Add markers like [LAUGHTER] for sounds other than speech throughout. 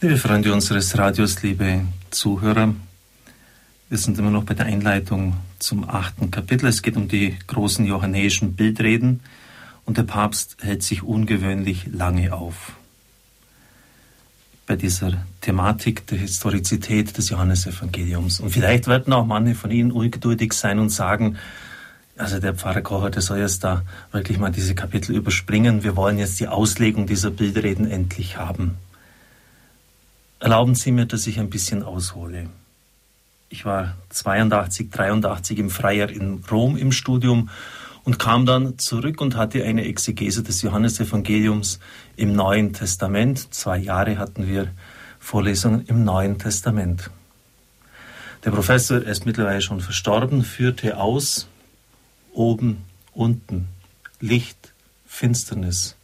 Liebe Freunde unseres Radios, liebe Zuhörer, wir sind immer noch bei der Einleitung zum achten Kapitel. Es geht um die großen johannäischen Bildreden und der Papst hält sich ungewöhnlich lange auf. Bei dieser Thematik der Historizität des Johannesevangeliums. Und vielleicht werden auch manche von Ihnen ungeduldig sein und sagen, also der Pfarrer Kocher, der soll jetzt da wirklich mal diese Kapitel überspringen. Wir wollen jetzt die Auslegung dieser Bildreden endlich haben. Erlauben Sie mir, dass ich ein bisschen aushole. Ich war 82, 83 im Freier in Rom im Studium und kam dann zurück und hatte eine Exegese des Johannesevangeliums im Neuen Testament. Zwei Jahre hatten wir Vorlesungen im Neuen Testament. Der Professor, ist mittlerweile schon verstorben, führte aus oben, unten, Licht, Finsternis.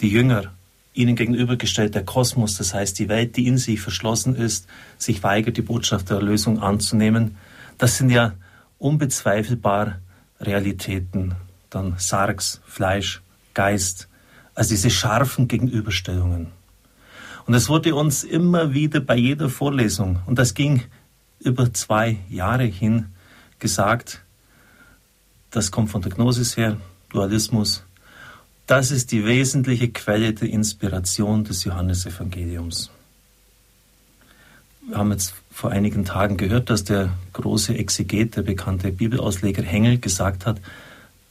Die Jünger, ihnen gegenübergestellt der Kosmos, das heißt die Welt, die in sich verschlossen ist, sich weigert, die Botschaft der Erlösung anzunehmen, das sind ja unbezweifelbar Realitäten. Dann Sargs, Fleisch, Geist, also diese scharfen Gegenüberstellungen. Und es wurde uns immer wieder bei jeder Vorlesung, und das ging über zwei Jahre hin, gesagt, das kommt von der Gnosis her, Dualismus. Das ist die wesentliche Quelle der Inspiration des Johannesevangeliums. Wir haben jetzt vor einigen Tagen gehört, dass der große Exeget, der bekannte Bibelausleger Hengel, gesagt hat,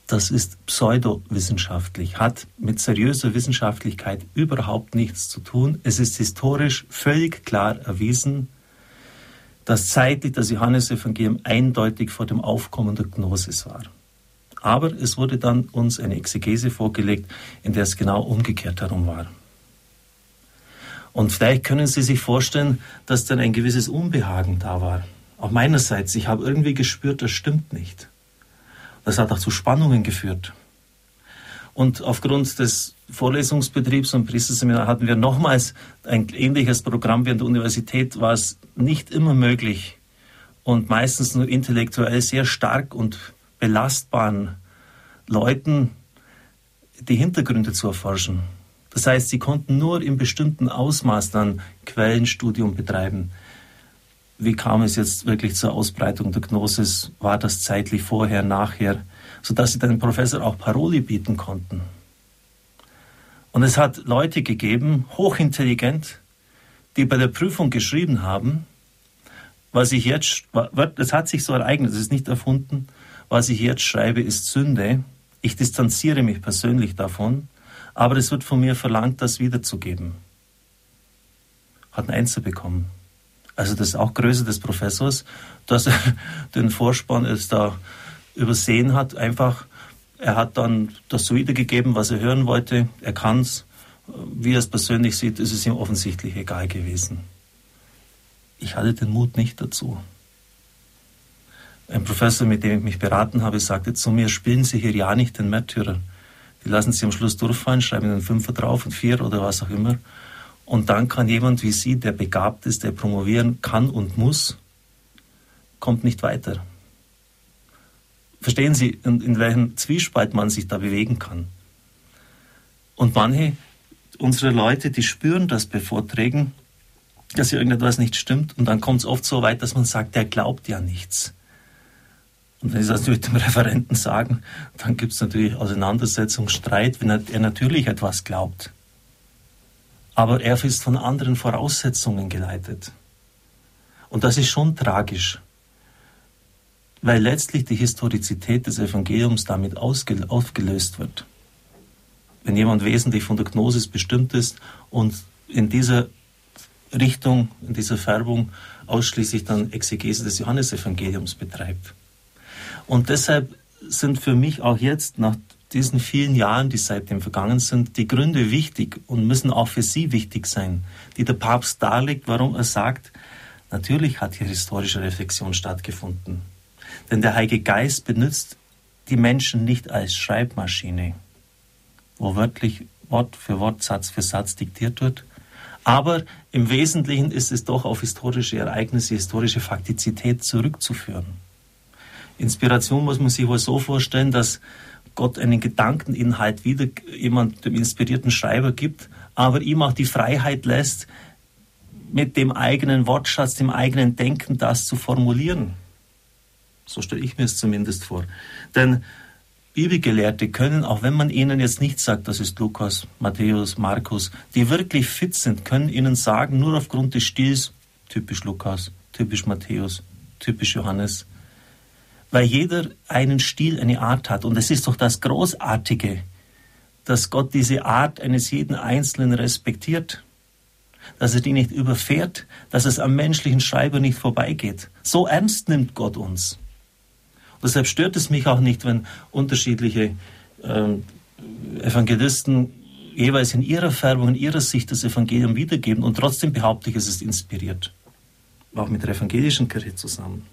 das ist pseudowissenschaftlich, hat mit seriöser Wissenschaftlichkeit überhaupt nichts zu tun. Es ist historisch völlig klar erwiesen, dass zeitlich das Johannesevangelium eindeutig vor dem Aufkommen der Gnosis war. Aber es wurde dann uns eine Exegese vorgelegt, in der es genau umgekehrt herum war. Und vielleicht können Sie sich vorstellen, dass dann ein gewisses Unbehagen da war. Auch meinerseits. Ich habe irgendwie gespürt, das stimmt nicht. Das hat auch zu Spannungen geführt. Und aufgrund des Vorlesungsbetriebs und Priesterseminar hatten wir nochmals ein ähnliches Programm wie an der Universität, war es nicht immer möglich und meistens nur intellektuell sehr stark und belastbaren Leuten die Hintergründe zu erforschen. Das heißt, sie konnten nur in bestimmten Ausmaß dann Quellenstudium betreiben. Wie kam es jetzt wirklich zur Ausbreitung der Gnosis? War das zeitlich vorher, nachher? Sodass sie dem Professor auch Paroli bieten konnten. Und es hat Leute gegeben, hochintelligent, die bei der Prüfung geschrieben haben, was ich jetzt, das hat sich so ereignet, das ist nicht erfunden, was ich jetzt schreibe, ist Sünde. Ich distanziere mich persönlich davon, aber es wird von mir verlangt, das wiederzugeben. Hat ein Einzel bekommen. Also das ist auch Größe des Professors, dass er [LAUGHS] den Vorspann jetzt da übersehen hat. Einfach, er hat dann das so wiedergegeben, was er hören wollte. Er kann es. Wie er es persönlich sieht, ist es ihm offensichtlich egal gewesen. Ich hatte den Mut nicht dazu. Ein Professor, mit dem ich mich beraten habe, sagte zu mir, spielen Sie hier ja nicht den Märtyrer. Die lassen Sie am Schluss durchfallen, schreiben einen Fünfer drauf und vier oder was auch immer. Und dann kann jemand wie Sie, der begabt ist, der promovieren kann und muss, kommt nicht weiter. Verstehen Sie, in, in welchem Zwiespalt man sich da bewegen kann? Und manche unsere Leute, die spüren das bei Vorträgen, dass hier irgendetwas nicht stimmt. Und dann kommt es oft so weit, dass man sagt, der glaubt ja nichts. Und wenn Sie das mit dem Referenten sagen, dann gibt es natürlich Auseinandersetzung, Streit, wenn er, natürlich etwas glaubt. Aber er ist von anderen Voraussetzungen geleitet. Und das ist schon tragisch, weil letztlich die Historizität des Evangeliums damit aufgelöst wird. Wenn jemand wesentlich von der Gnosis bestimmt ist und in dieser Richtung, in dieser Färbung ausschließlich dann Exegese des Johannesevangeliums betreibt. Und deshalb sind für mich auch jetzt nach diesen vielen Jahren, die seitdem vergangen sind, die Gründe wichtig und müssen auch für Sie wichtig sein, die der Papst darlegt, warum er sagt, natürlich hat hier historische Reflexion stattgefunden. Denn der Heilige Geist benutzt die Menschen nicht als Schreibmaschine, wo wörtlich Wort für Wort, Satz für Satz diktiert wird. Aber im Wesentlichen ist es doch auf historische Ereignisse, historische Faktizität zurückzuführen. Inspiration muss man sich wohl so vorstellen, dass Gott einen Gedankeninhalt wieder jemand dem inspirierten Schreiber gibt, aber ihm auch die Freiheit lässt, mit dem eigenen Wortschatz, dem eigenen Denken das zu formulieren. So stelle ich mir es zumindest vor. Denn Bibelgelehrte können, auch wenn man ihnen jetzt nicht sagt, das ist Lukas, Matthäus, Markus, die wirklich fit sind, können ihnen sagen, nur aufgrund des Stils, typisch Lukas, typisch Matthäus, typisch Johannes, weil jeder einen Stil, eine Art hat. Und es ist doch das Großartige, dass Gott diese Art eines jeden Einzelnen respektiert, dass er die nicht überfährt, dass es am menschlichen Schreiber nicht vorbeigeht. So ernst nimmt Gott uns. Deshalb stört es mich auch nicht, wenn unterschiedliche äh, Evangelisten jeweils in ihrer Färbung, in ihrer Sicht das Evangelium wiedergeben und trotzdem behaupte ich, es ist inspiriert. Auch mit der evangelischen Kirche zusammen.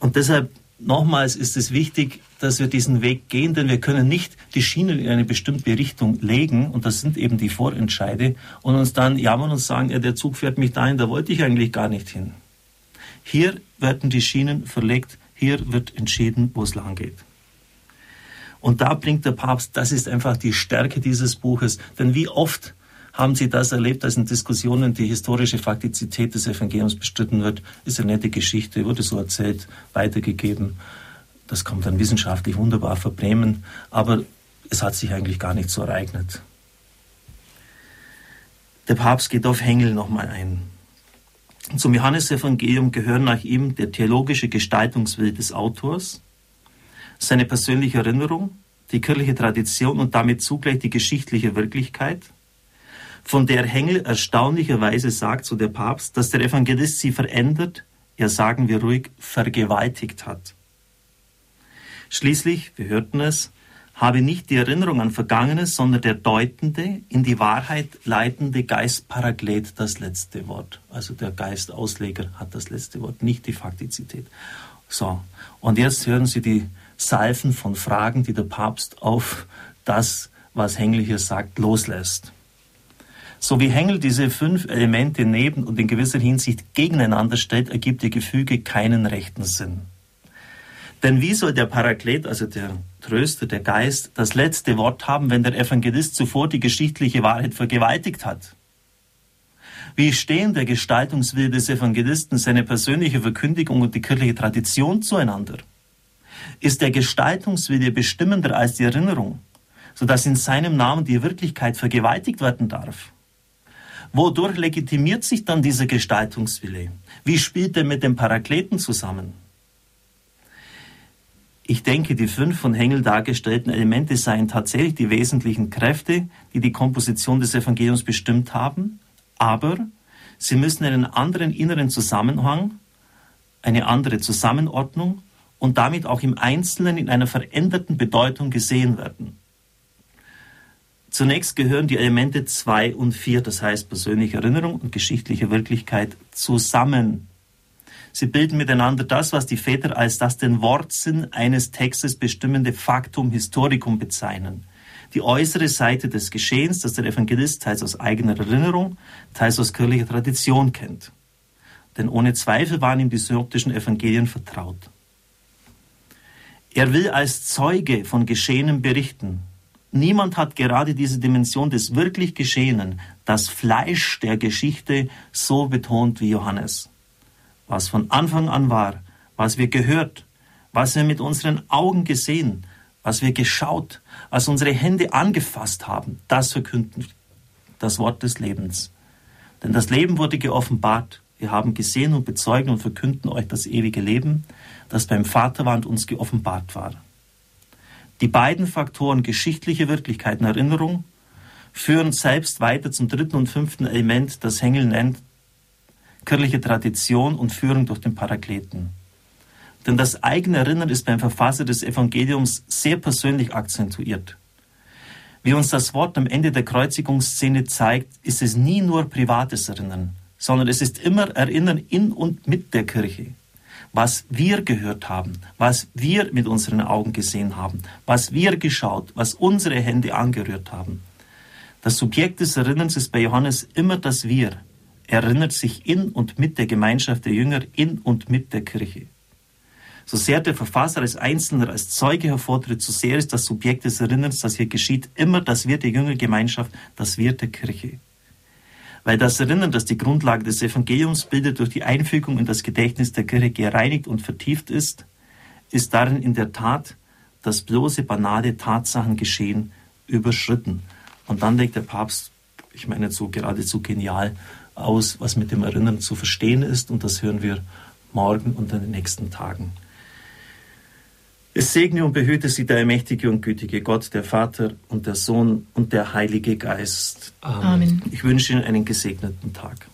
Und deshalb nochmals ist es wichtig, dass wir diesen Weg gehen, denn wir können nicht die Schienen in eine bestimmte Richtung legen, und das sind eben die Vorentscheide, und uns dann jammern und sagen, ja, der Zug fährt mich dahin, da wollte ich eigentlich gar nicht hin. Hier werden die Schienen verlegt, hier wird entschieden, wo es lang geht. Und da bringt der Papst, das ist einfach die Stärke dieses Buches, denn wie oft haben Sie das erlebt, dass in Diskussionen die historische Faktizität des Evangeliums bestritten wird? Ist eine nette Geschichte, wurde so erzählt, weitergegeben. Das kommt dann wissenschaftlich wunderbar verbrämen, aber es hat sich eigentlich gar nicht so ereignet. Der Papst geht auf Hengel nochmal ein. Zum Johannesevangelium gehören nach ihm der theologische Gestaltungswille des Autors, seine persönliche Erinnerung, die kirchliche Tradition und damit zugleich die geschichtliche Wirklichkeit, von der Hengel erstaunlicherweise sagt, so der Papst, dass der Evangelist sie verändert, ja sagen wir ruhig, vergewaltigt hat. Schließlich, wir hörten es, habe nicht die Erinnerung an Vergangenes, sondern der deutende, in die Wahrheit leitende Geist Paraklet das letzte Wort. Also der Geistausleger hat das letzte Wort, nicht die Faktizität. So, und jetzt hören Sie die Salven von Fragen, die der Papst auf das, was Hengel hier sagt, loslässt. So wie Hengel diese fünf Elemente neben und in gewisser Hinsicht gegeneinander stellt, ergibt ihr Gefüge keinen rechten Sinn. Denn wie soll der Paraklet, also der Tröster, der Geist, das letzte Wort haben, wenn der Evangelist zuvor die geschichtliche Wahrheit vergewaltigt hat? Wie stehen der Gestaltungswille des Evangelisten, seine persönliche Verkündigung und die kirchliche Tradition zueinander? Ist der Gestaltungswille bestimmender als die Erinnerung, sodass in seinem Namen die Wirklichkeit vergewaltigt werden darf? Wodurch legitimiert sich dann dieser Gestaltungswille? Wie spielt er mit dem Parakleten zusammen? Ich denke, die fünf von Hengel dargestellten Elemente seien tatsächlich die wesentlichen Kräfte, die die Komposition des Evangeliums bestimmt haben, aber sie müssen einen anderen inneren Zusammenhang, eine andere Zusammenordnung und damit auch im Einzelnen in einer veränderten Bedeutung gesehen werden. Zunächst gehören die Elemente zwei und vier, das heißt persönliche Erinnerung und geschichtliche Wirklichkeit, zusammen. Sie bilden miteinander das, was die Väter als das den Wortsinn eines Textes bestimmende Faktum Historicum bezeichnen. Die äußere Seite des Geschehens, das der Evangelist teils aus eigener Erinnerung, teils aus kirchlicher Tradition kennt. Denn ohne Zweifel waren ihm die synoptischen Evangelien vertraut. Er will als Zeuge von Geschehenem berichten. Niemand hat gerade diese Dimension des wirklich Geschehenen, das Fleisch der Geschichte, so betont wie Johannes was von Anfang an war, was wir gehört, was wir mit unseren Augen gesehen, was wir geschaut, was unsere Hände angefasst haben, das verkünden das Wort des Lebens. Denn das Leben wurde geoffenbart. Wir haben gesehen und bezeugen und verkünden euch das ewige Leben, das beim Vater war und uns geoffenbart war. Die beiden Faktoren geschichtliche Wirklichkeit und Erinnerung führen selbst weiter zum dritten und fünften Element, das Hengel nennt kirchliche Tradition und Führung durch den Parakleten. Denn das eigene Erinnern ist beim Verfasser des Evangeliums sehr persönlich akzentuiert. Wie uns das Wort am Ende der Kreuzigungsszene zeigt, ist es nie nur privates Erinnern, sondern es ist immer Erinnern in und mit der Kirche. Was wir gehört haben, was wir mit unseren Augen gesehen haben, was wir geschaut, was unsere Hände angerührt haben. Das Subjekt des Erinnerns ist bei Johannes immer das Wir, erinnert sich in und mit der Gemeinschaft der Jünger, in und mit der Kirche. So sehr der Verfasser als Einzelner, als Zeuge hervortritt, so sehr ist das Subjekt des Erinnerns, das hier geschieht, immer das Wir der Jüngergemeinschaft, das Wir der Kirche. Weil das Erinnern, das die Grundlage des Evangeliums bildet, durch die Einfügung in das Gedächtnis der Kirche gereinigt und vertieft ist, ist darin in der Tat das bloße banale Tatsachengeschehen überschritten. Und dann legt der Papst, ich meine so geradezu genial, aus, was mit dem Erinnern zu verstehen ist. Und das hören wir morgen und in den nächsten Tagen. Es segne und behüte sie der mächtige und gütige Gott, der Vater und der Sohn und der Heilige Geist. Amen. Ich wünsche Ihnen einen gesegneten Tag.